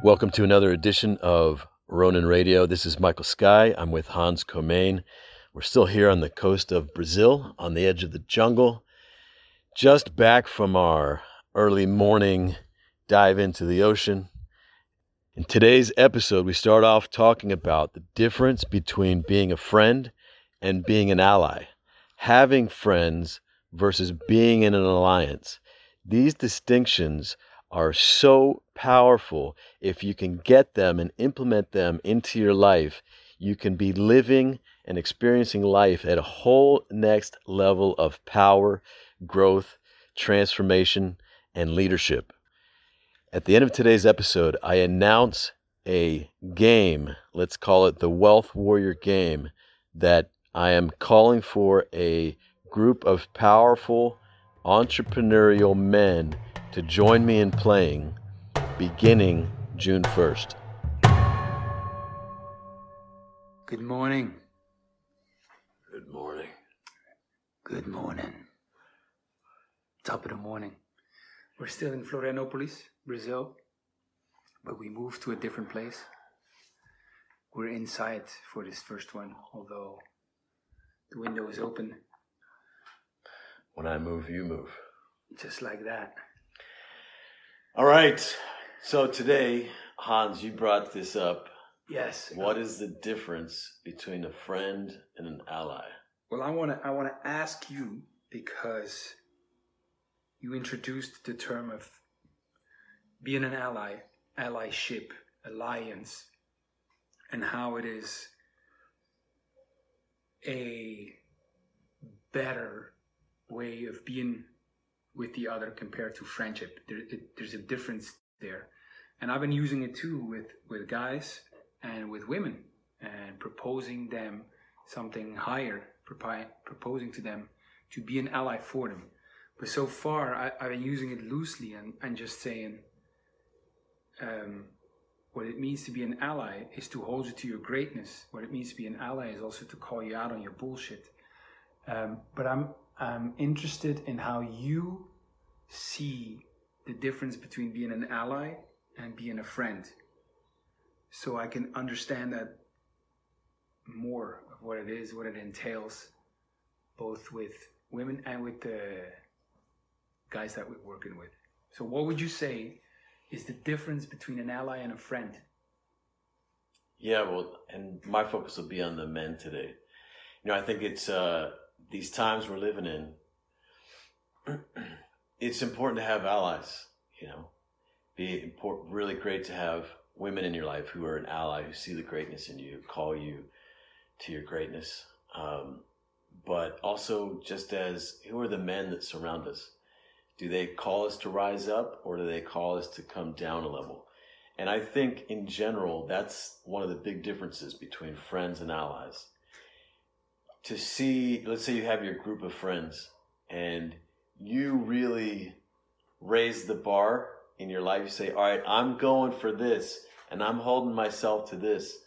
Welcome to another edition of Ronin Radio. This is Michael Sky. I'm with Hans Comain. We're still here on the coast of Brazil, on the edge of the jungle, just back from our early morning dive into the ocean. In today's episode, we start off talking about the difference between being a friend and being an ally, having friends versus being in an alliance. These distinctions are so powerful. If you can get them and implement them into your life, you can be living and experiencing life at a whole next level of power, growth, transformation, and leadership. At the end of today's episode, I announce a game, let's call it the Wealth Warrior game, that I am calling for a group of powerful entrepreneurial men to join me in playing beginning June 1st. Good morning. Good morning. Good morning. Top of the morning. We're still in Florianopolis, Brazil, but we moved to a different place. We're inside for this first one, although the window is open When I move, you move. just like that. All right. So today, Hans, you brought this up. Yes. What is the difference between a friend and an ally? Well, I want to I want to ask you because you introduced the term of being an ally, allyship, alliance, and how it is a better way of being with the other compared to friendship. There, it, there's a difference there, and I've been using it too with with guys and with women, and proposing them something higher, proposing to them to be an ally for them. But so far, I, I've been using it loosely and, and just saying um, what it means to be an ally is to hold you to your greatness. What it means to be an ally is also to call you out on your bullshit. Um, but I'm I'm interested in how you see the difference between being an ally and being a friend, so I can understand that more of what it is, what it entails, both with women and with the guys that we're working with. So, what would you say is the difference between an ally and a friend? Yeah, well, and my focus will be on the men today. You know, I think it's uh, these times we're living in. It's important to have allies. You know, be important, really great to have women in your life who are an ally, who see the greatness in you, call you to your greatness. Um, but also, just as who are the men that surround us? Do they call us to rise up, or do they call us to come down a level? And I think in general, that's one of the big differences between friends and allies. To see, let's say you have your group of friends and you really raise the bar in your life. You say, All right, I'm going for this and I'm holding myself to this.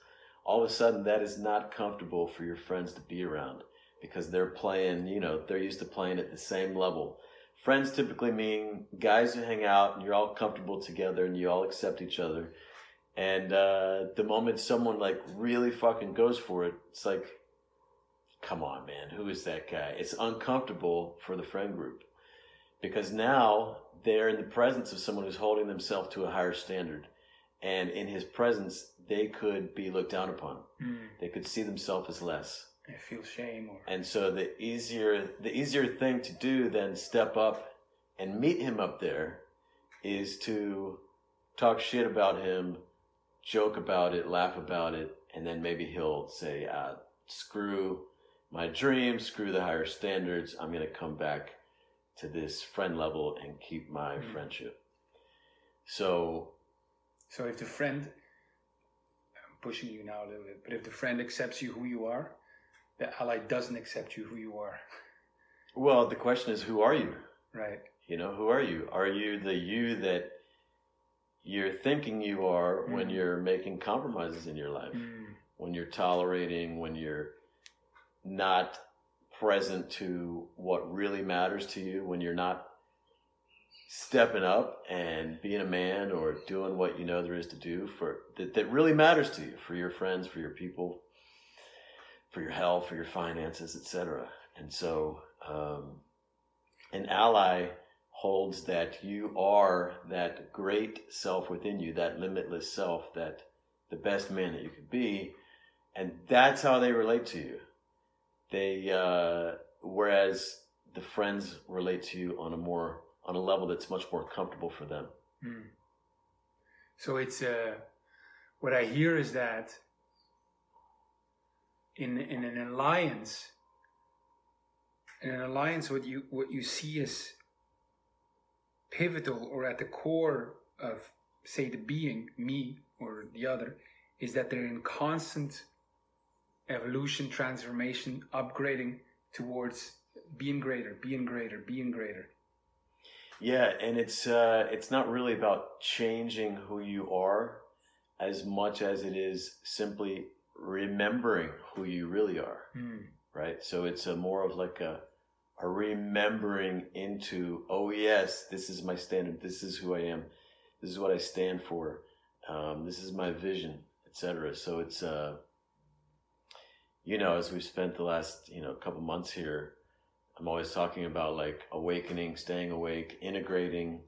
All of a sudden, that is not comfortable for your friends to be around because they're playing, you know, they're used to playing at the same level friends typically mean guys who hang out and you're all comfortable together and you all accept each other. And uh, the moment someone like really fucking goes for it, it's like, come on, man, who is that guy? It's uncomfortable for the friend group because now they're in the presence of someone who's holding themselves to a higher standard. And in his presence, they could be looked down upon. Mm. They could see themselves as less. I feel shame or And so the easier the easier thing to do than step up and meet him up there is to talk shit about him, joke about it, laugh about it, and then maybe he'll say, uh, "Screw my dreams, screw the higher standards. I'm gonna come back to this friend level and keep my Mhm. friendship." So so if the friend I'm pushing you now a little bit, but if the friend accepts you who you are, the ally doesn't accept you who you are. well, the question is, who are you? Right. You know, who are you? Are you the you that you're thinking you are when Mm. you're making compromises in your life? Mm. When you're tolerating, when you're not present to what really matters to you, when you're not stepping up and being a man or doing what you know there is to do for that, that really matters to you for your friends for your people for your health for your finances etc and so um, an ally holds that you are that great self within you that limitless self that the best man that you could be and that's how they relate to you they uh, whereas the friends relate to you on a more on a level that's much more comfortable for them. Mm. So it's uh, what I hear is that in in an alliance, in an alliance, what you what you see is pivotal or at the core of say the being me or the other is that they're in constant evolution, transformation, upgrading towards being greater, being greater, being greater. Yeah, and it's uh, it's not really about changing who you are as much as it is simply remembering who you really are. Mm. Right? So it's a more of like a a remembering into, oh yes, this is my standard, this is who I am, this is what I stand for, um, this is my vision, etc. So it's uh, you know, as we've spent the last you know couple months here I'm always talking about like awakening, staying awake, integrating,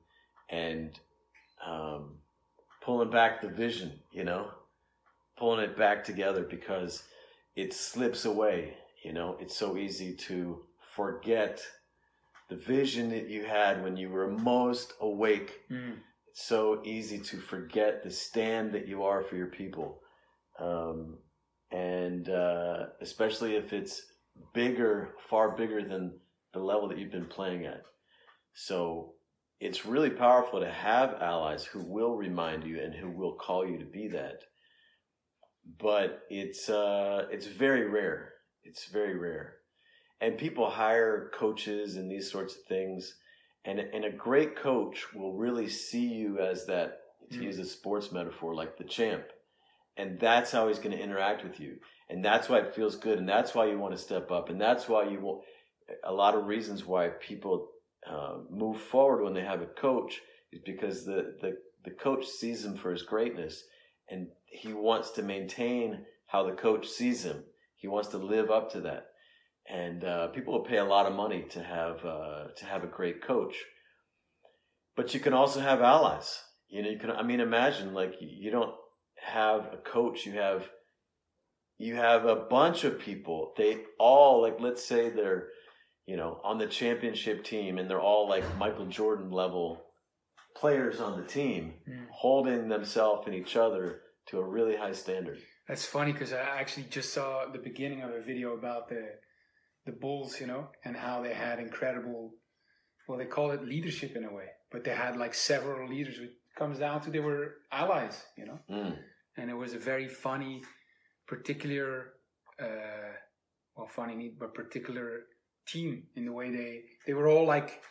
and um, pulling back the vision, you know, pulling it back together because it slips away. You know, it's so easy to forget the vision that you had when you were most awake. Mm. It's so easy to forget the stand that you are for your people. Um, and uh, especially if it's bigger, far bigger than the level that you've been playing at. So it's really powerful to have allies who will remind you and who will call you to be that. But it's uh, it's very rare. It's very rare, and people hire coaches and these sorts of things, and and a great coach will really see you as that. To mm. use a sports metaphor, like the champ, and that's how he's going to interact with you, and that's why it feels good, and that's why you want to step up, and that's why you want a lot of reasons why people uh, move forward when they have a coach is because the, the, the coach sees him for his greatness and he wants to maintain how the coach sees him. He wants to live up to that. And uh, people will pay a lot of money to have uh, to have a great coach. But you can also have allies. You know, you can. I mean, imagine like you don't have a coach. You have you have a bunch of people. They all like. Let's say they're you know, on the championship team, and they're all like Michael Jordan level players on the team, mm. holding themselves and each other to a really high standard. That's funny because I actually just saw the beginning of a video about the the Bulls, you know, and how they had incredible. Well, they call it leadership in a way, but they had like several leaders. It comes down to they were allies, you know, mm. And it was a very funny, particular, uh, well, funny, but particular team in the way they they were all like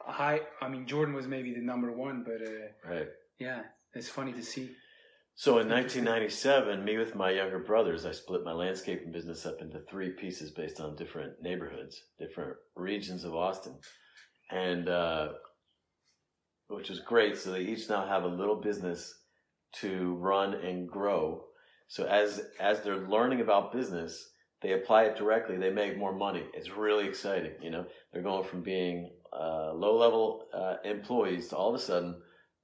high. I mean, Jordan was maybe the number one, but uh, right, yeah, it's funny to see. So in 1997, me with my younger brothers, I split my landscaping business up into three pieces based on different neighborhoods, different regions of Austin, and uh, which was great. So they each now have a little business to run and grow. So as as they're learning about business, they apply it directly, they make more money. It's really exciting. You know, they're going from being uh, low level uh, employees to all of a sudden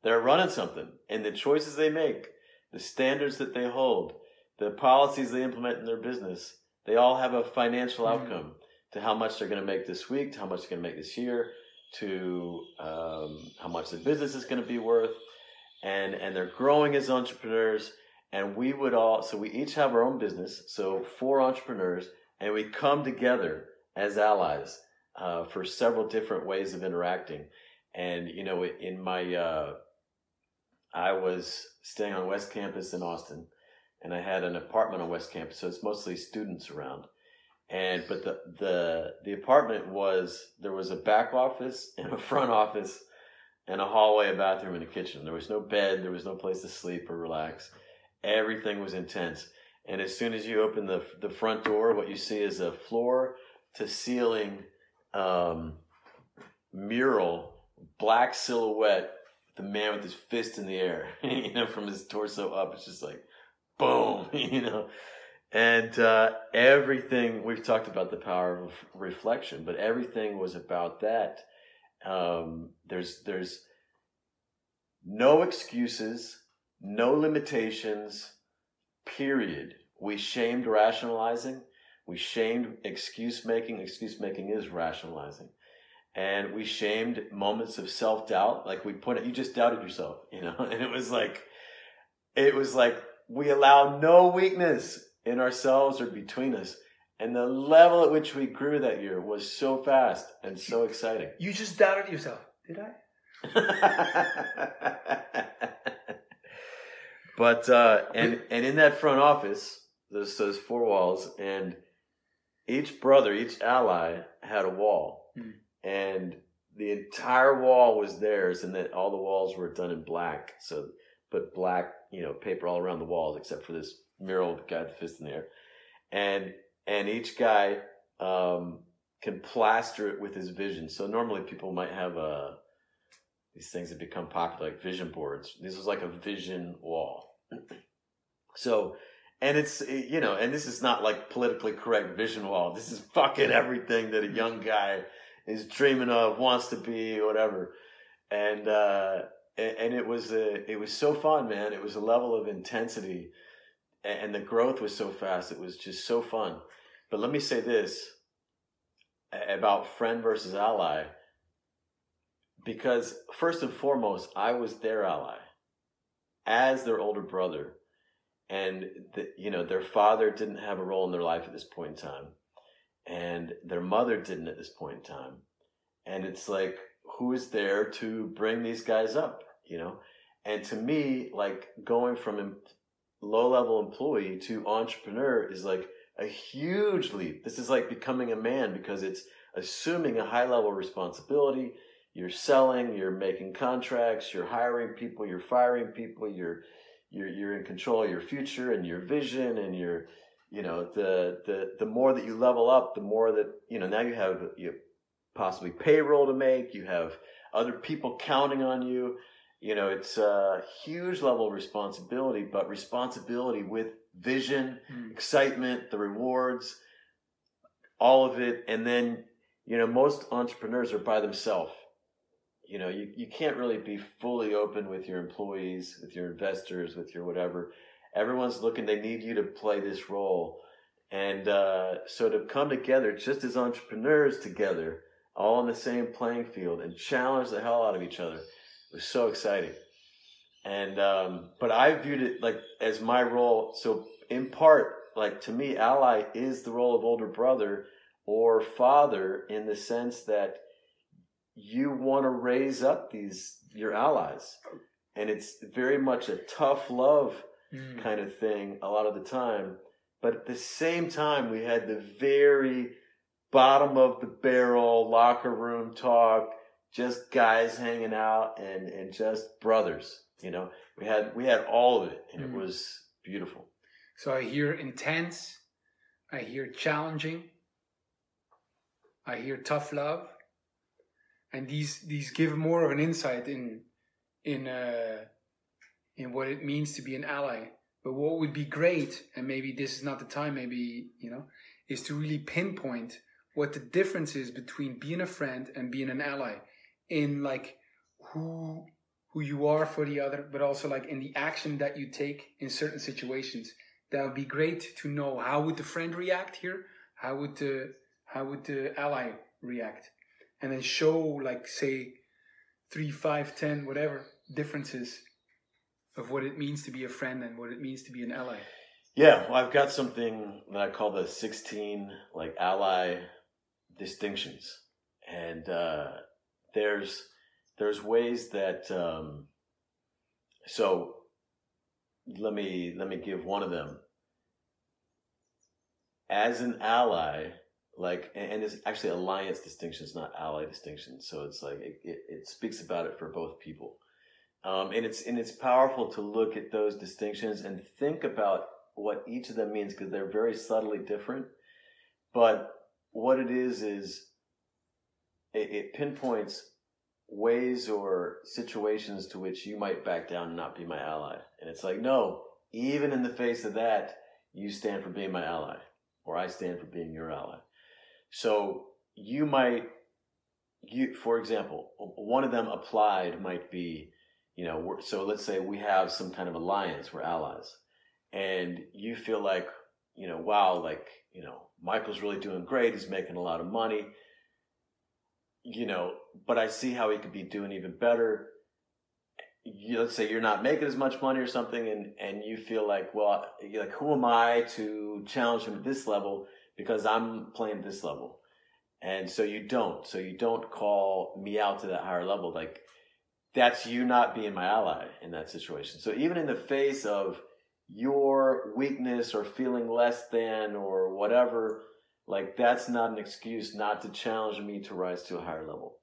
they're running something. And the choices they make, the standards that they hold, the policies they implement in their business, they all have a financial mm-hmm. outcome to how much they're going to make this week, to how much they're going to make this year, to um, how much the business is going to be worth. And, and they're growing as entrepreneurs and we would all so we each have our own business so four entrepreneurs and we come together as allies uh, for several different ways of interacting. And you know in my uh, i was staying on west campus in austin and i had an apartment on west campus so it's mostly students around. And but the the the apartment was there was a back office and a front office and a hallway a bathroom and a kitchen there was no bed there was no place to sleep or relax Everything was intense. And as soon as you open the, the front door, what you see is a floor to ceiling um, mural black silhouette, the man with his fist in the air, you know, from his torso up. It's just like, boom, you know. And uh, everything we've talked about the power of reflection, but everything was about that. Um, there's there's no excuses, no limitations. Period. We shamed rationalizing. We shamed excuse making. Excuse making is rationalizing and we shamed moments of self doubt. Like we put it, you just doubted yourself, you know, and it was like, it was like we allow no weakness in ourselves or between us. And the level at which we grew that year was so fast and so exciting. You just doubted yourself, did I? but uh, and and in that front office, those those four walls, and each brother, each ally had a wall. Hmm and the entire wall was theirs, and that all the walls were done in black. So put black, you know, paper all around the walls except for this mural with the fist in the air, and and each guy um, can plaster it with his vision. So normally people might have a uh, these things that become popular like vision boards. This was like a vision wall. so and it's you know, and this is not like politically correct vision wall. This is fucking everything that a young guy is dreaming of, wants to be, whatever. And uh, and it was a, it was so fun, man. It was a level of intensity, and the growth was so fast. It was just so fun. But let me say this about friend versus ally, because first and foremost, I was their ally as their older brother, and the, you know their father didn't have a role in their life at this point in time and their mother didn't at this point in time. And it's like, who is there to bring these guys up, you know? And to me, like going from low level employee to entrepreneur is like a huge leap. This is like becoming a man because it's assuming a high level responsibility. You're selling, you're making contracts, you're hiring people, you're firing people, you're you're you're in control of your future and your vision and your you know the the the more that you level up the more that you know now you have you have possibly payroll to make you have other people counting on you you know it's a huge level of responsibility but responsibility with vision mm. excitement the rewards all of it. And then you know most entrepreneurs are by themselves. You know you, you can't really be fully open with your employees with your investors with your whatever. Everyone's looking they need you to play this role. And uh, so to come together just as entrepreneurs together all on the same playing field and challenge the hell out of each other was so exciting and um, but i viewed it like as my role so in part like to me ally is the role of older brother or father in the sense that you want to raise up these your allies and it's very much a tough love mm. kind of thing a lot of the time. But at the same time, we had the very bottom of the barrel locker room talk, just guys hanging out and, and just brothers. You know, we had we had all of it, and mm. it was beautiful. So I hear intense, I hear challenging, I hear tough love, and these these give more of an insight in in uh, in what it means to be an ally. But what would be great, and maybe this is not the time, maybe, you know, is to really pinpoint what the difference is between being a friend and being an ally in like who who you are for the other, but also like in the action that you take in certain situations. That would be great to know how would the friend react here? How would the how would the ally react? And then show like say three, five, ten, whatever differences of what it means to be a friend and what it means to be an ally. Yeah, well, I've got something that I call the 16 like ally distinctions. And uh, there's there's ways that um, so let me let me give one of them as an ally like and it's actually alliance distinction it's not ally distinction so it's like it, it, it speaks about it for both people um, and it's and it's powerful to look at those distinctions and think about what each of them means because they're very subtly different. But what it is is it, it pinpoints ways or situations to which you might back down and not be my ally. And it's like, no, even in the face of that, you stand for being my ally, or I stand for being your ally. So you might, you for example, one of them applied might be, you know, so let's say we have some kind of alliance, we're allies, and you feel like, you know, wow, like, you know, Michael's really doing great, he's making a lot of money you know, but I see how he could be doing even better. You, let's say you're not making as much money or something, and and you feel like, well, like who am I to challenge him at this level because I'm playing this level, and so you don't, so you don't call me out to that higher level. Like that's you not being my ally in that situation. So even in the face of your weakness or feeling less than or whatever like that's not an excuse not to challenge me to rise to a higher level.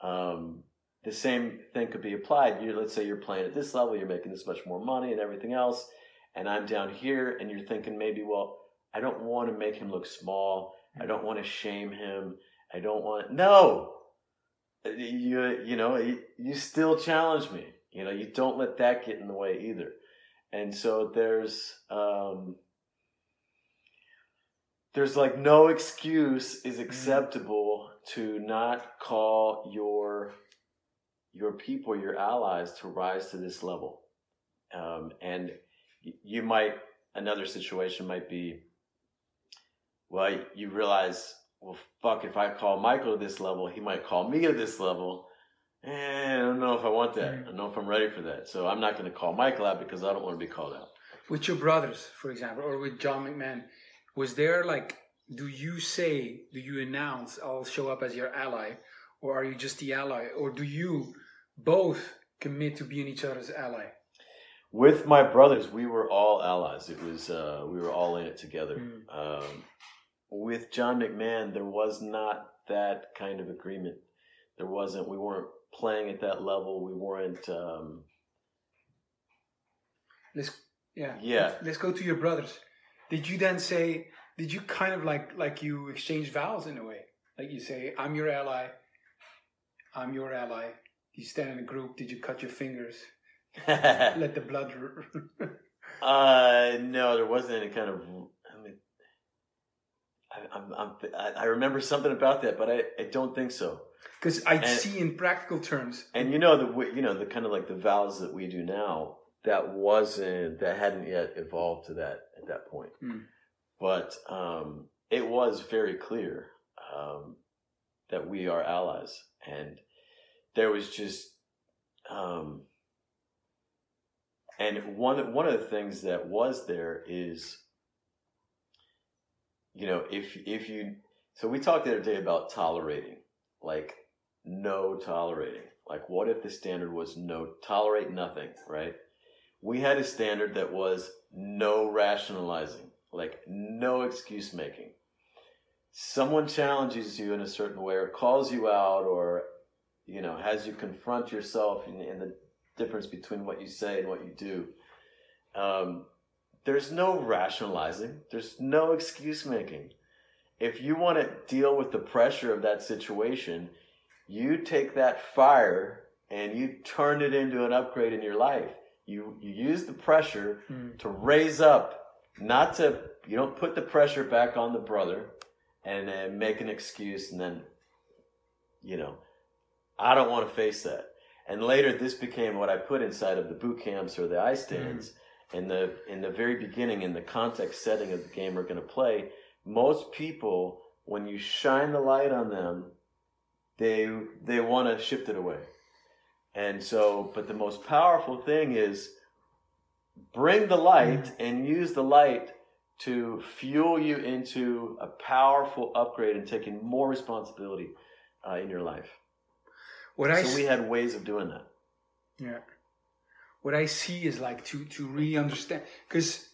Um, the same thing could be applied. You let's say you're playing at this level, you're making this much more money and everything else, and I'm down here, and you're thinking maybe, well, I don't want to make him look small. I don't want to shame him. I don't want no. You you know you, you still challenge me. You know you don't let that get in the way either. And so there's um, there's like no excuse is mm-hmm. acceptable to not call your your people, your allies, to rise to this level. Um, and you might another situation might be, well, you realize, well, fuck, if I call Michael to this level, he might call me to this level. And I don't know if I want that. Mm. I don't know if I'm ready for that. So I'm not going to call Michael out because I don't want to be called out. With your brothers, for example, or with John McMahon, was there like do you say do you announce i'll show up as your ally or are you just the ally? Or do you both commit to being each other's ally? With my brothers we were all allies. It was uh, we were all in it together. Mm. um, with john mcmahon there was not that kind of agreement. There wasn't we weren't playing at that level. We weren't um, let's yeah. Yeah. Let's, let's go to your brothers did you then say did you kind of like like you exchange vows in a way? Like you say, I'm your ally, I'm your ally. You stand in a group. Did you cut your fingers? Let the blood. uh, no, there wasn't any kind of. I mean, I, I'm, I'm, I remember something about that, but I, I don't think so. Because I see in practical terms, and you know the you know the kind of like the vows that we do now that wasn't that hadn't yet evolved to that at that point. Mm. But um, it was very clear um, that we are allies, and there was just, um, and one one of the things that was there is, you know, if if you, so we talked the other day about tolerating, like no tolerating. Like, what if the standard was no tolerate nothing, right? We had a standard that was no rationalizing like no excuse making. Someone challenges you in a certain way or calls you out or, you know, has you confront yourself in, in the difference between what you say and what you do. Um, there's no rationalizing. There's no excuse making. If you want to deal with the pressure of that situation, you take that fire and you turn it into an upgrade in your life. You you use the pressure mm. to raise up not to you don't put the pressure back on the brother and then make an excuse and then you know i don't want to face that and later this became what i put inside of the boot camps or the ice stands mm. in the in the very beginning in the context setting of the game we're going to play most people when you shine the light on them they they want to shift it away and so but the most powerful thing is bring the light mm. and use the light to fuel you into a powerful upgrade and taking more responsibility uh, in your life. What I so we had ways of doing that. Yeah. What I see is like to to really understand because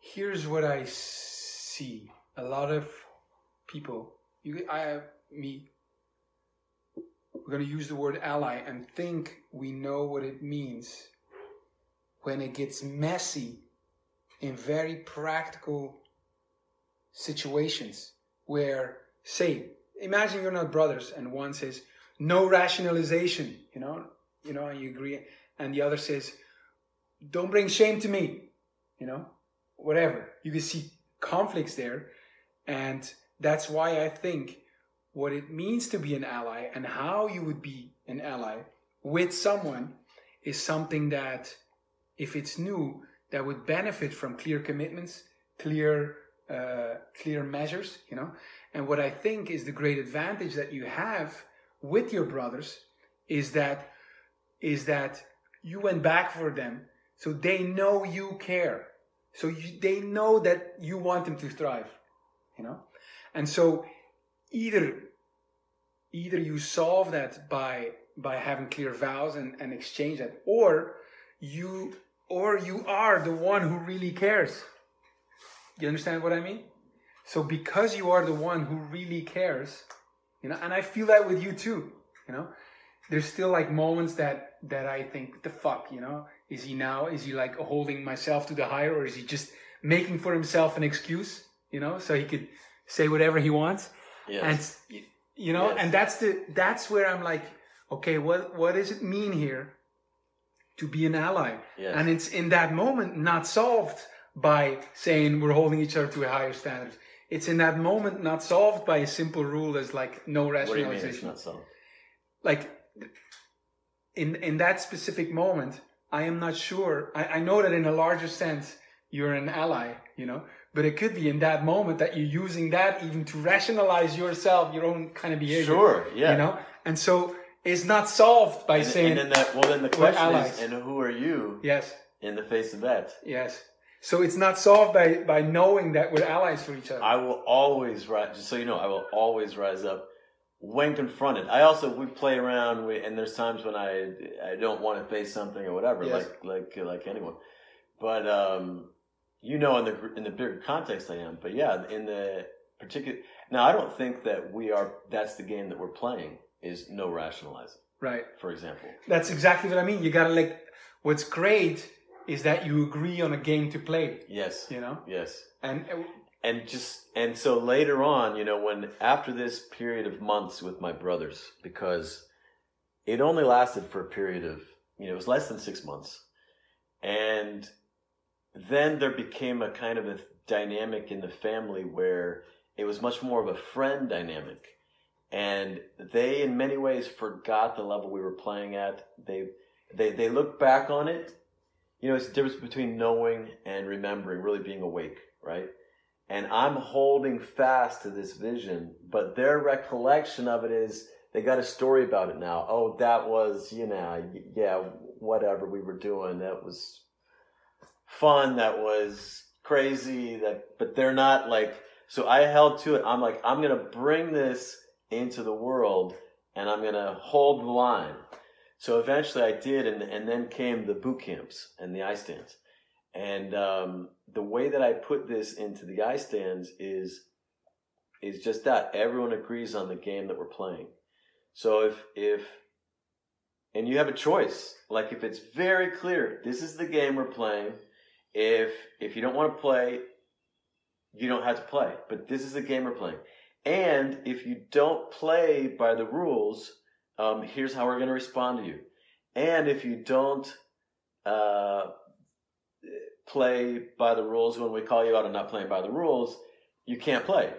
here's what I see: a lot of people, you, I, me, we're going to use the word ally and think we know what it means when it gets messy in very practical situations where, say, imagine you're not brothers and one says, no rationalization, you know, you know, and you agree, and the other says, don't bring shame to me, you know, whatever. You can see conflicts there, and that's why I think what it means to be an ally and how you would be an ally with someone is something that, if it's new, that would benefit from clear commitments, clear, uh, clear measures, you know. And what I think is the great advantage that you have with your brothers is that is that you went back for them, so they know you care, so you, they know that you want them to thrive, you know. And so either either you solve that by by having clear vows and, and exchange that, or you or you are the one who really cares. You understand what I mean? So because you are the one who really cares, you know, and I feel that with you too, you know, there's still like moments that that I think, the fuck, you know, is he now is he like holding myself to the higher, or is he just making for himself an excuse, you know, so he could say whatever he wants, Yes. and you know, Yes. and that's the that's where I'm like, okay, what what does it mean here to be an ally? yes. And it's in that moment not solved by saying we're holding each other to a higher standard. It's in that moment not solved by a simple rule as like no what do you mean it's rationalization. Like in in that specific moment, I am not sure. I, I know that in a larger sense you're an ally, you know, but it could be in that moment that you're using that even to rationalize yourself, your own kind of behavior. Sure, yeah. You know? And so it's not solved by And, saying and then that well then the question is and who are you yes. in the face of that? Yes. So it's not solved by, by knowing that we're allies for each other. I will always rise. Just so you know, I will always rise up when confronted. I also we play around, with, and there's times when I I don't want to face something or whatever, Yes. like like like anyone. But um, you know, in the in the bigger context, I am. But yeah, in the particular now, I don't think that we are. That's the game that we're playing. Is no rationalizing, right. for example. That's exactly what I mean. You gotta like, what's great is that you agree on a game to play, Yes, you know? yes. And uh, and just and so later on you know when after this period of months with my brothers because it only lasted for a period of you know it was less than six months and then there became a kind of a dynamic in the family where it was much more of a friend dynamic and they in many ways forgot the level we were playing at they they they look back on it you know it's the difference between knowing and remembering really being awake right and I'm holding fast to this vision, but their recollection of it is they got a story about it now. Oh, that was, you know, yeah, whatever we were doing. That was fun. That was crazy. That, but they're not like, so I held to it. I'm like, I'm to bring this into the world and I'm to hold the line. So eventually I did. And, and then came the boot camps and the ice stands. And um, the way that I put this into the ice stands is is just that everyone agrees on the game that we're playing. So if if and you have a choice, like if it's very clear, this is the game we're playing. If if you don't want to play, you don't have to play. But this is a game we're playing. And if you don't play by the rules, um, here's how we're going to respond to you. And if you don't uh, play by the rules when we call you out on not playing by the rules, you can't play.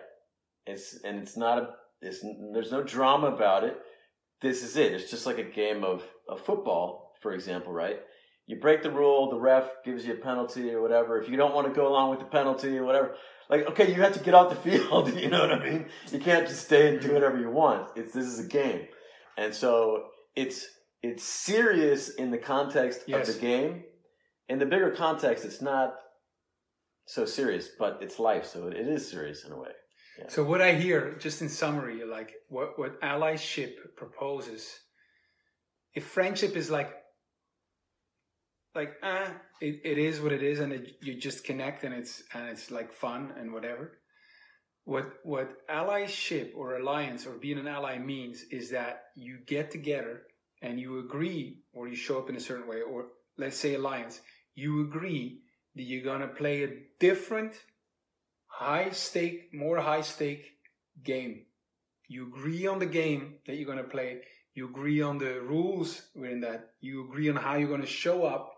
It's and it's not a it's there's no drama about it. This is it. It's just like a game of, of football, for example, right? You break the rule, the ref gives you a penalty or whatever. If you don't want to go along with the penalty or whatever, like okay, you have to get off the field. You know what I mean? You can't just stay and do whatever you want. It's this is a game, and so it's it's serious in the context Yes. of the game. In the bigger context, it's not so serious, but it's life, so it is serious in a way. so what I hear, just in summary, like what, what allyship proposes, if friendship is like, like, ah, it, it is what it is, and it, you just connect, and it's and it's like fun and whatever. What what allyship or alliance or being an ally means is that you get together and you agree, or you show up in a certain way, or let's say alliance, you agree that you're gonna play a different, high stake, more high stake game. You agree on the game that you're to play. You agree on the rules within that. You agree on how you're going to show up,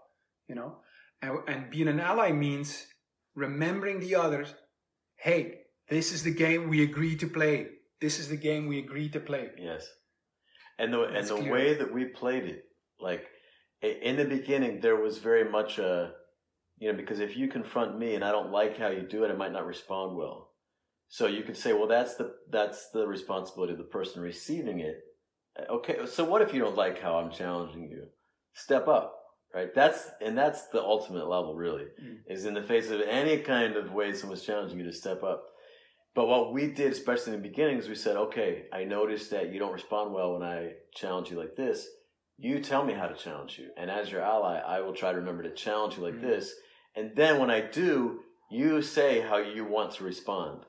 you know. And, and being an ally means remembering the others. Hey, this is the game we agreed to play. This is the game we agreed to play. Yes. And the That's and the clear. way that we played it, like in the beginning, there was very much a, you know, because if you confront me and I don't like how you do it, I might not respond well. So you could say, well, that's the that's the responsibility of the person receiving it. Uh, Okay, so what if you don't like how I'm challenging you? Step up, right? That's and that's the ultimate level, really, Mm. is in the face of any kind of way someone's challenging you to step up. But what we did, especially in the beginning, is we said, okay, I noticed that you don't respond well when I challenge you like this. You tell me how to challenge you. And as your ally, I will try to remember to challenge you like Mhm. this. And then when I do, you say how you want to respond.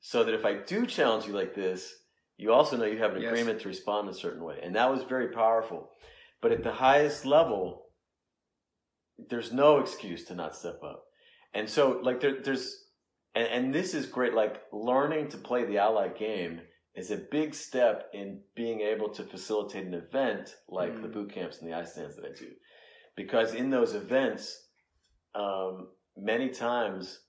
So that if I do challenge you like this, you also know you have an Yes. agreement to respond a certain way. And that was very powerful. But at the highest level, there's no excuse to not step up. And so, like, there, there's, and, and this is great, like, learning to play the ally game is a big step in being able to facilitate an event like the Mm. boot camps and the ice stands that I do. Because in those events, um, many times,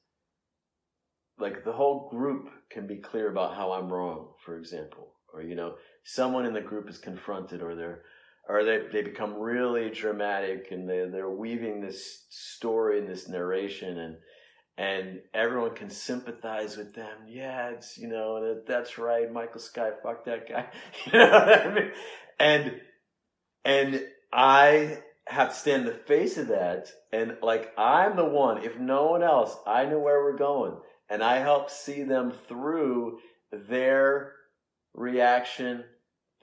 like, the whole group can be clear about how I'm wrong, for example. Or, you know, someone in the group is confronted or they're or they, they become really dramatic and they, they're weaving this story and this narration and and everyone can sympathize with them. Yeah, it's you know that, that's right, Michael Sky, fuck that guy. You know what I mean? And and I have to stand in the face of that, and like I'm the one. If no one else, I know where we're going, and I help see them through their reaction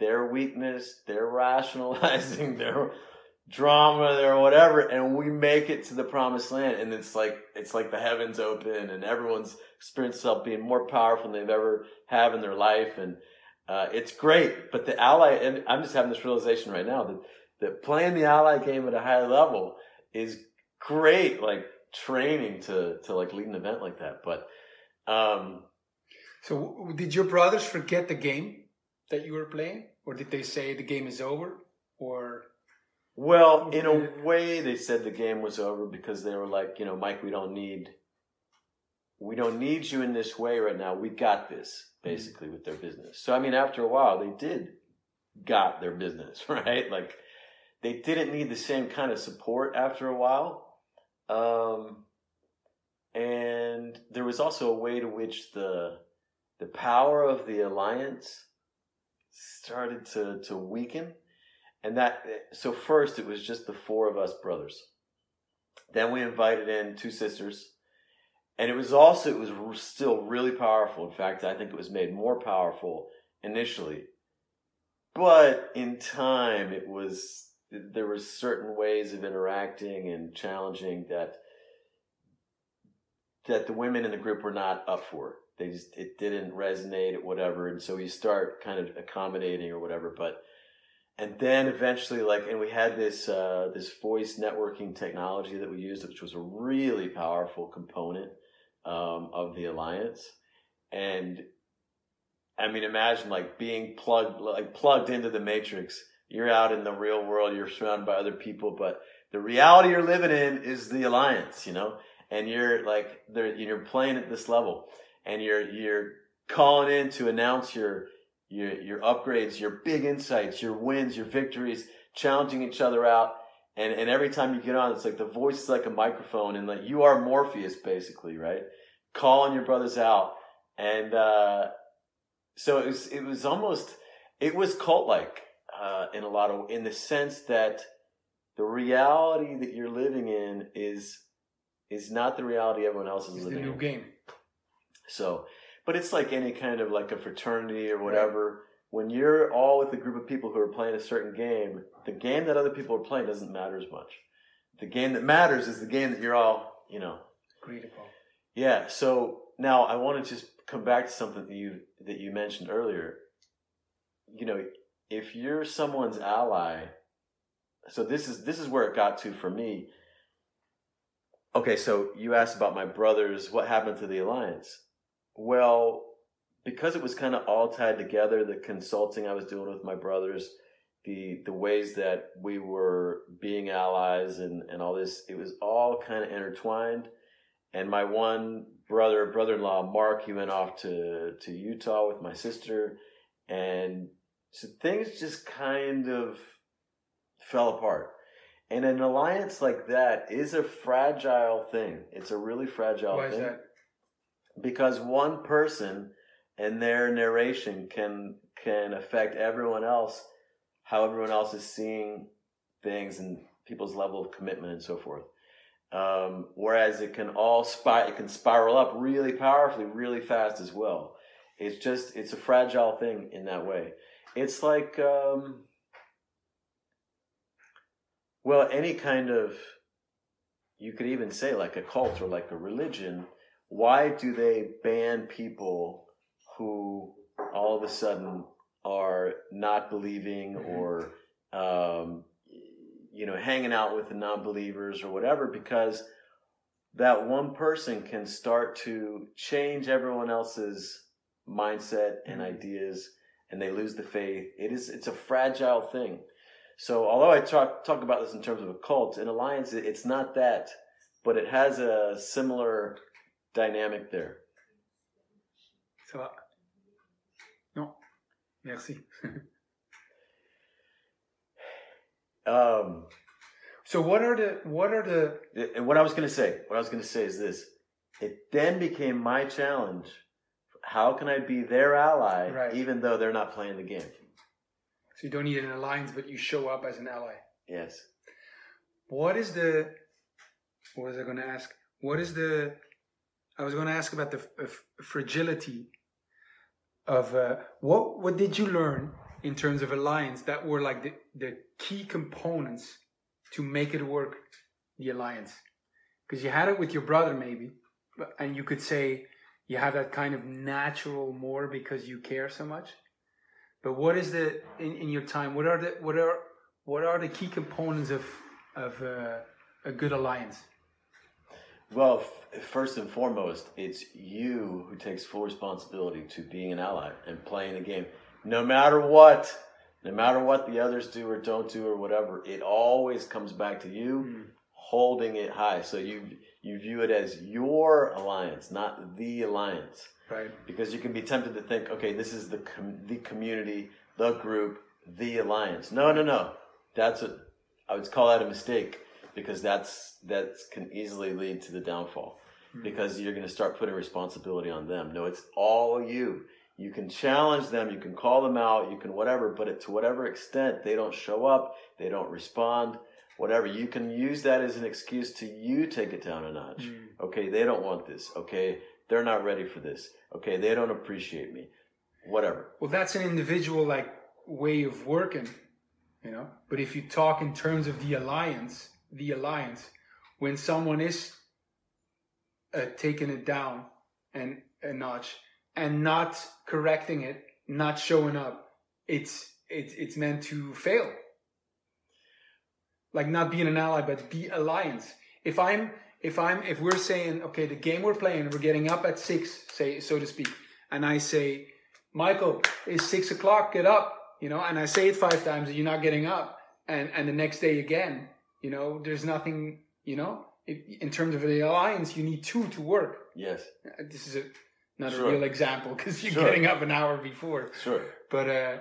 their weakness, their rationalizing, their drama, their whatever, and we make it to the promised land. And it's like it's like the heavens open, and everyone's experienced itself being more powerful than they've ever have in their life, and uh, it's great. But the ally, and I'm just having this realization right now that that playing the ally game at a high level is great, like training to to like lead an event like that. But um, So, did your brothers forget the game that you were playing, or did they say the game is over, or Well, in a way, they said the game was over because they were like, you know, Mike, we don't need, we don't need you in this way right now. We got this, basically, with their business. So, I mean, after a while, they did got their business, right? Like, they didn't need the same kind of support after a while. Um, and there was also a way to which the, the power of the alliance started to, to weaken. And that, so first it was just the four of us brothers. Then we invited in two sisters. And it was also, it was still really powerful. In fact, I think it was made more powerful initially. But in time, it was, there were certain ways of interacting and challenging that, that the women in the group were not up for. They just, it didn't resonate or whatever. And so you start kind of accommodating or whatever. But, and then eventually like and we had this uh, this voice networking technology that we used which was a really powerful component um, of the alliance and i mean imagine like being plugged like plugged into the matrix you're out in the real world you're surrounded by other people but the reality you're living in is the alliance you know and you're like you're playing at this level and you're you're calling in to announce your your your upgrades, your big insights, your wins, your victories, challenging each other out. And and every time you get on, it's like the voice is like a microphone, and like you are Morpheus basically, right? Calling your brothers out, and uh, so it was it was almost it was cult like uh, in a lot of in the sense that the reality that you're living in is is not the reality everyone else is the living new in. game? So, but it's like any kind of like a fraternity or whatever. When you're all with a group of people who are playing a certain game, the game that other people are playing doesn't matter as much. The game that matters is the game that you're all, you know. Agreed upon. Yeah. So now I want to just come back to something that you that you mentioned earlier. You know, if you're someone's ally, so this is this is where it got to for me. Okay, so you asked about my brothers. What happened to the alliance? Well, because it was kind of all tied together, the consulting I was doing with my brothers, the the ways that we were being allies and, and all this, it was all kind of intertwined. And my one brother, brother in law, Mark, he went off to, to Utah with my sister. And so things just kind of fell apart. And an alliance like that is a fragile thing. It's a really fragile Why is thing. that? Because one person and their narration can can affect everyone else, how everyone else is seeing things and people's level of commitment and so forth. Um, whereas it can all spy, it can spiral up really powerfully, really fast as well. It's just it's a fragile thing in that way. It's like um, well, any kind of you could even say like a cult or like a religion. Why do they ban people who all of a sudden are not believing Mhm. or um, you know hanging out with the non-believers or whatever? Because that one person can start to change everyone else's mindset and Mhm. ideas and they lose the faith it is it's a fragile thing so although i talk talk about this in terms of a cult an alliance it's not that but it has a similar dynamic there Ça va. Non. Merci. um So what are the what are the and what i was going to say what i was going to say is this it then became my challenge how can i be their ally Right. even though they're not playing the game so you don't need an alliance but you show up as an ally. yes What is the what was I going to ask? What is the I was going to ask about the f- f- fragility of uh, what what did you learn in terms of alliance that were like the, the key components to make it work the alliance? Because you had it with your brother maybe but, and you could say you have that kind of natural more because you care so much. But what is the in, in your time what are the what are what are the key components of of uh, a good alliance Well, f- first and foremost, it's you who takes full responsibility to being an ally and playing the game. No matter what, no matter what the others do or don't do or whatever, it always comes back to you Mm. holding it high. So you you view it as your alliance, not the alliance, right because you can be tempted to think, okay, this is the com- the community, the group, the alliance. No, no, no. That's a I would call that a mistake because that's that can easily lead to the downfall Hmm. because you're going to start putting responsibility on them. No, it's all you. You can challenge them, you can call them out, you can whatever, but it, to whatever extent they don't show up, they don't respond, whatever, you can use that as an excuse to you take it down a notch. Mm. Okay, they don't want this. Okay, they're not ready for this. Okay, they don't appreciate me. Whatever. well that's an individual like way of working you know but if you talk in terms of the alliance the alliance when someone is uh, taking it down and a notch and not correcting it not showing up it's it's it's meant to fail. Like not being an ally but the alliance. If i'm if i'm if we're saying okay the game we're playing we're getting up at six say so to speak and i say michael it's six o'clock get up you know and i say it five times and you're not getting up and and the next day again you know there's nothing you know in terms of the alliance you need two to work Yes, this is a not Sure. a real example because you're Sure. getting up an hour before sure. but uh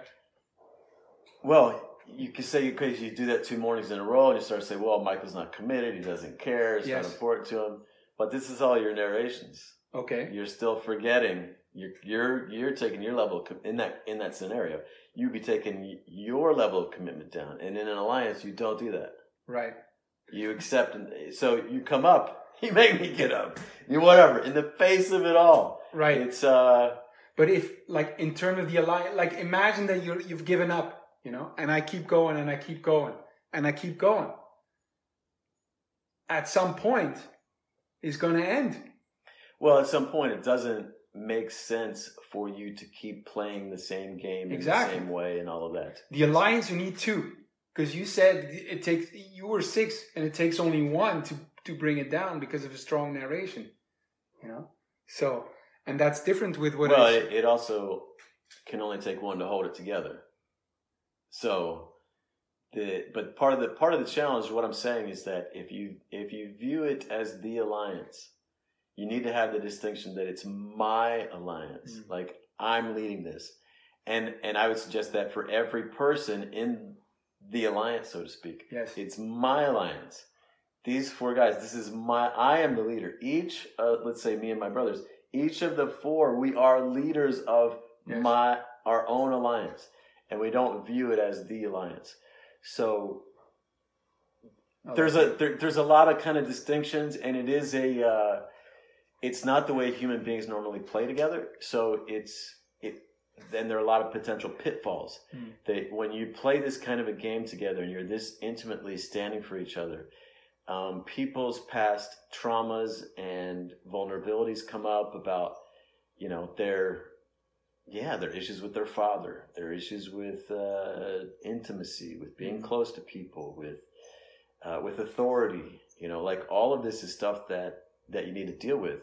Well, you could say because you do that two mornings in a row, and you start to say, "Well, Michael's not committed. He doesn't care. It's Yes. not important to him." But this is all your narrations. okay You're still forgetting. You're you're you're taking your level of com- in that in that scenario. You'd be taking your level of commitment down, and in an alliance, you don't do that. Right You accept, and so you come up. You make me get up. You whatever in the face of it all. right It's uh But if, like, in terms of the alliance, like, imagine that you're, you've given up, you know, and I keep going and I keep going and I keep going. At some point, it's going to end. Well, at some point, it doesn't make sense for you to keep playing the same game Exactly. in the same way and all of that. The alliance, you need two. Because you said it takes, you were six and it takes only one to, to bring it down because of a strong narration, you know? So, and that's different with what. well, it, it also can only take one to hold it together. So the but part of the part of the challenge, what I'm saying is that if you if you view it as the alliance, you need to have the distinction that it's my alliance. Mm. Like I'm leading this, and and I would suggest that for every person in the alliance, so to speak, yes. it's my alliance. These four guys, this is my, I am the leader. Each, uh, let's say me and my brothers, each of the four, we are leaders of Yes. my, our own alliance. And we don't view it as the alliance. So Oh, there's a, there, there's a lot of kind of distinctions and it is a, uh, it's not the way human beings normally play together. So it's, it, then there are a lot of potential pitfalls that when you play this kind of a game together and you're this intimately standing for each other, um, people's past traumas and vulnerabilities come up about, you know, their, yeah, their issues with their father, their issues with uh, intimacy, with being Mhm. close to people, with uh, with authority. You know, like all of this is stuff that that you need to deal with.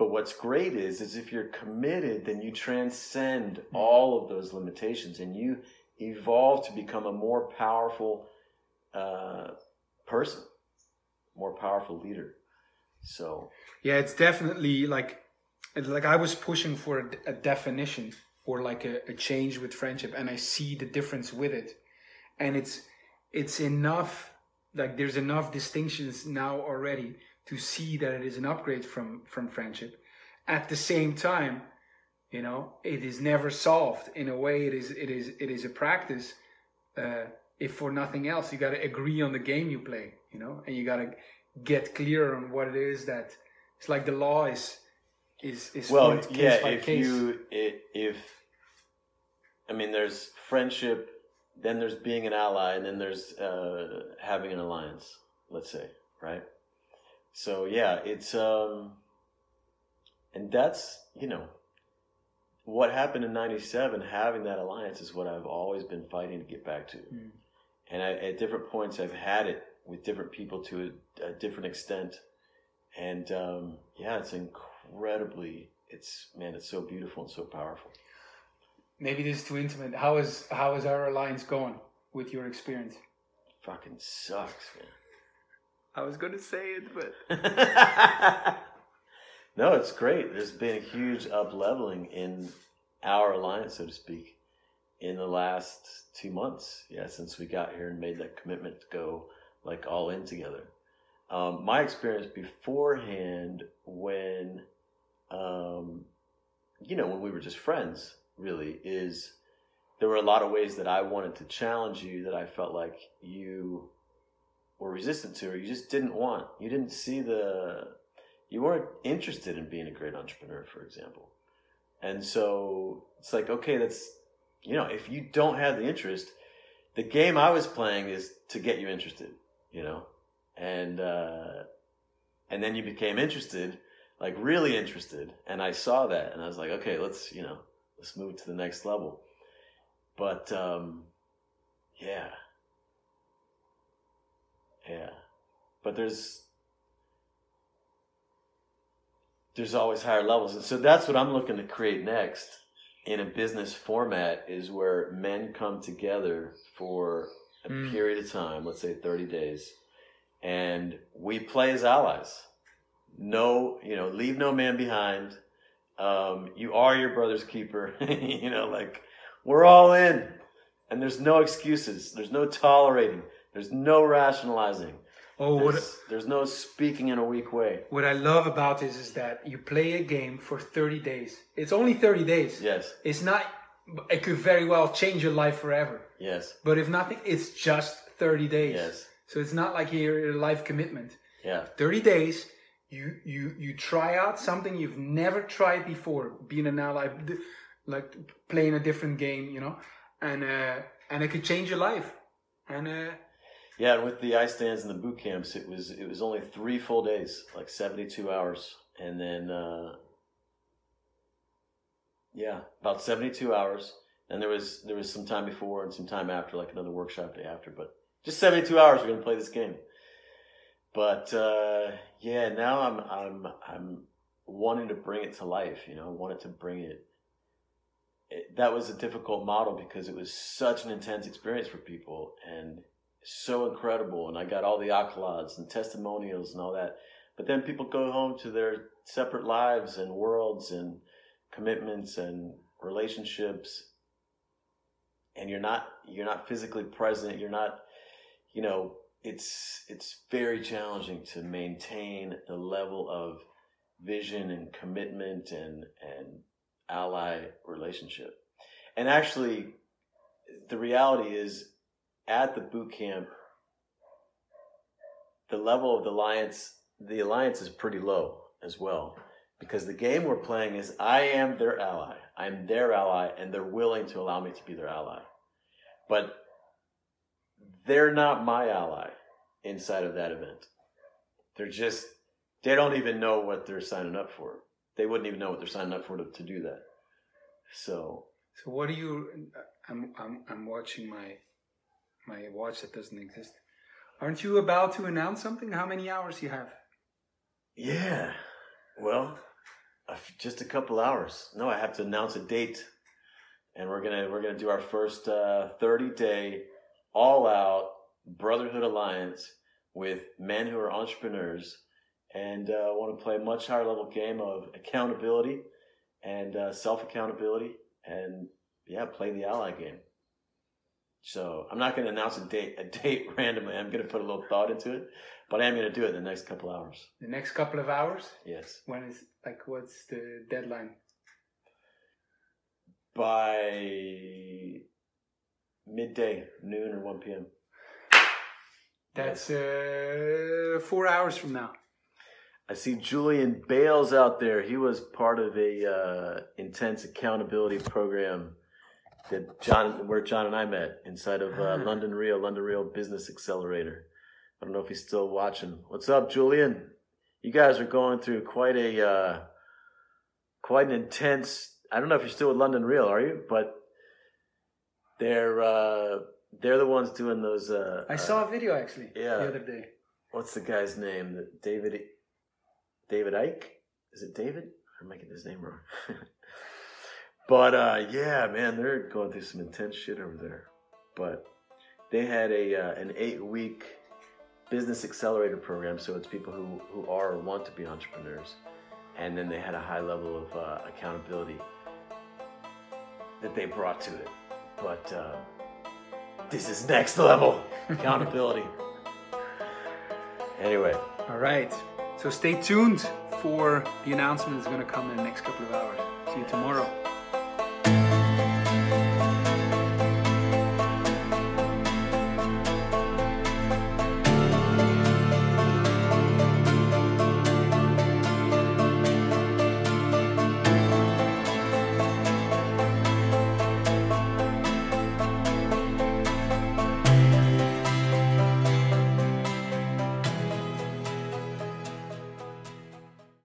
But what's great is, is if you're committed, then you transcend all of those limitations and you evolve to become a more powerful uh, person, more powerful leader. So Yeah, it's definitely like, like I was pushing for a, a definition or like a, a change with friendship, and I see the difference with it, and it's it's enough. Like there's enough distinctions now already to see that it is an upgrade from from friendship. At the same time, you know, it is never solved. In a way, it is it is it is a practice. Uh, if for nothing else, you got to agree on the game you play, you know, and you got to get clear on what it is that it's like the law is is is well, case yeah. by If case. you if I mean, there's friendship, then there's being an ally, and then there's uh, having an alliance. Let's say, right? So yeah, it's um, and that's you know, what happened in '97. Having that alliance is what I've always been fighting to get back to, Mm. and I, at different points I've had it with different people to a, a different extent, and um, yeah, it's incredibly. It's man, it's so beautiful and so powerful. Maybe this is too intimate. How is how is our alliance going with your experience? Fucking sucks, I was gonna say it, but no, it's great. There's been a huge up leveling in our alliance, so to speak, in the last two months. Yeah, since we got here and made that commitment to go like all in together. Um, my experience beforehand, when, um, you know, when we were just friends, really, is there were a lot of ways that I wanted to challenge you that I felt like you were resistant to, or you just didn't want. You didn't see the, you weren't interested in being a great entrepreneur, for example. And so it's like, okay, that's, you know, if you don't have the interest, the game I was playing is to get you interested, you know, and uh, and then you became interested, like really interested, and I saw that, and I was like, okay, let's, you know, let's move to the next level. But um, yeah, yeah, but there's there's always higher levels, and so that's what I'm looking to create next in a business format is where men come together for a Mm. period of time, let's say 30 days, and we play as allies. No, you know, leave no man behind. Um, you are your brother's keeper. you know, like we're all in, and there's no excuses. There's no tolerating. There's no rationalizing. oh, what There's, there's no speaking in a weak way. what I love about this is that you play a game for 30 days. It's only 30 days. Yes, It's not. It could very well change your life forever. yes, But if nothing, it's just 30 days. yes, So it's not like you're a life commitment. yeah, 30 days. You you you try out something you've never tried before, being an ally, like playing a different game, you know, and uh, and it could change your life. And uh, yeah. And with the ice stands and the boot camps, it was it was only three full days, like 72 hours, and then uh, yeah, about 72 hours. And there was there was some time before and some time after, like another workshop day after, but just 72 hours. We're gonna play this game. But uh, yeah, now I'm I'm I'm wanting to bring it to life. You know, I wanted to bring it. it. That was a difficult model because it was such an intense experience for people and so incredible. And I got all the accolades and testimonials and all that. But then people go home to their separate lives and worlds and commitments and relationships and you're not you're not physically present you're not you know it's it's very challenging to maintain the level of vision and commitment and and ally relationship and actually the reality is at the boot camp the level of the alliance the alliance is pretty low as well because the game we're playing is I am their ally. I'm their ally, and they're willing to allow me to be their ally. But they're not my ally inside of that event. They're just, they don't even know what they're signing up for. They wouldn't even know what they're signing up for to, to do that. So. So what do you? I'm I'm I'm watching my my watch that doesn't exist. Aren't you about to announce something? How many hours you have? Yeah. Well, just a couple hours. No, I have to announce a date, and we're gonna we're gonna do our first uh, thirty day all out brotherhood alliance with men who are entrepreneurs and uh, want to play a much higher level game of accountability and uh, self accountability and yeah, play the ally game. So I'm not going to announce a date a date randomly. I'm going to put a little thought into it, but I am going to do it in the next couple hours. The next couple of hours? Yes. When is like what's the deadline? By midday, noon or one p.m. That's uh, four hours from now. I see Julian Bales out there. He was part of a uh, intense accountability program that John, where John and I met inside of uh, London Real, London Real Business Accelerator. I don't know if he's still watching. What's up, Julian? You guys are going through quite a uh, quite an intense. I don't know if you're still with London Real, are you? But they're uh, they're the ones doing those. Uh, I saw a video actually. Yeah. The other day. What's the guy's name? David David Icke? Is it David? I'm making his name wrong. but uh, yeah, man, they're going through some intense shit over there. But they had a uh, an eight week business accelerator program, so it's people who who are or want to be entrepreneurs, and then they had a high level of uh, accountability that they brought to it. But uh, this is next level accountability. anyway. All right. So stay tuned for the announcement that's going to come in the next couple of hours. See you tomorrow.